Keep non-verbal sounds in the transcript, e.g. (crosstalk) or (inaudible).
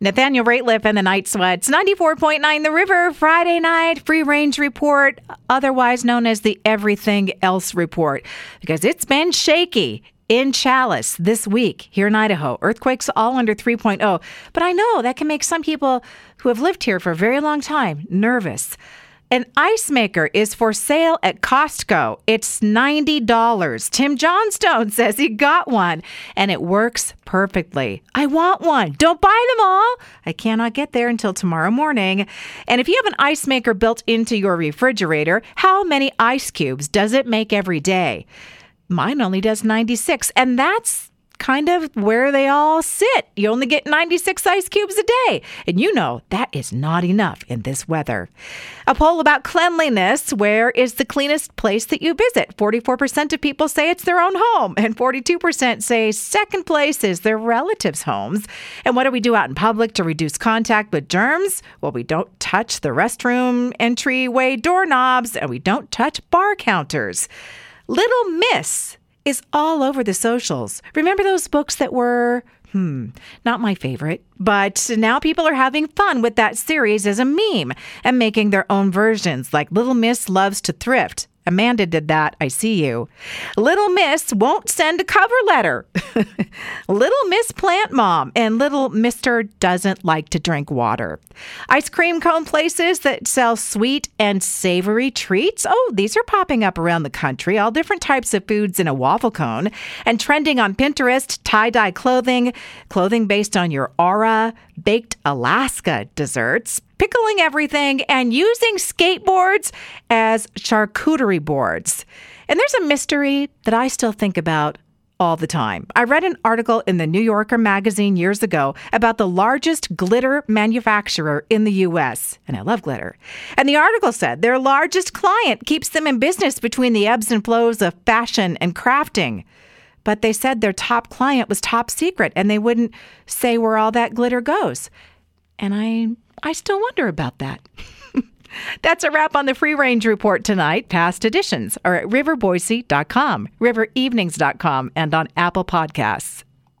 Nathaniel Rateliff and the Night Sweats, 94.9 The River, Friday night, free range report, otherwise known as the Everything Else report, because it's been shaky in Challis this week here in Idaho. Earthquakes all under 3.0. But I know that can make some people who have lived here for a very long time nervous. An ice maker is for sale at Costco. It's $90. Tim Johnstone (laughs) says he got one and it works perfectly. I want one. Don't buy them all. I cannot get there until tomorrow morning. And if you have an ice maker built into your refrigerator, how many ice cubes does it make every day? Mine only does 96, and that's kind of where they all sit. You only get 96 ice cubes a day. And you know that is not enough in this weather. A poll about cleanliness where is the cleanest place that you visit? 44% of people say it's their own home, and 42% say second place is their relatives' homes. And what do we do out in public to reduce contact with germs? Well, we don't touch the restroom entryway doorknobs, and we don't touch bar counters. Little Miss is all over the socials. Remember those books that were, hmm, not my favorite, but now people are having fun with that series as a meme and making their own versions, like Little Miss Loves to Thrift. Amanda did that. I see you. Little Miss won't send a cover letter. (laughs) little Miss Plant Mom and Little Mister doesn't like to drink water. Ice cream cone places that sell sweet and savory treats. Oh, these are popping up around the country. All different types of foods in a waffle cone. And trending on Pinterest, tie dye clothing, clothing based on your aura, baked Alaska desserts, pickling everything, and using skateboards as charcuterie boards. And there's a mystery that I still think about all the time. I read an article in the New Yorker magazine years ago about the largest glitter manufacturer in the US, and I love glitter. And the article said their largest client keeps them in business between the ebbs and flows of fashion and crafting. But they said their top client was top secret and they wouldn't say where all that glitter goes. And I I still wonder about that. (laughs) That's a wrap on the Free Range Report tonight. Past editions are at riverboise.com, riverevenings.com, and on Apple Podcasts.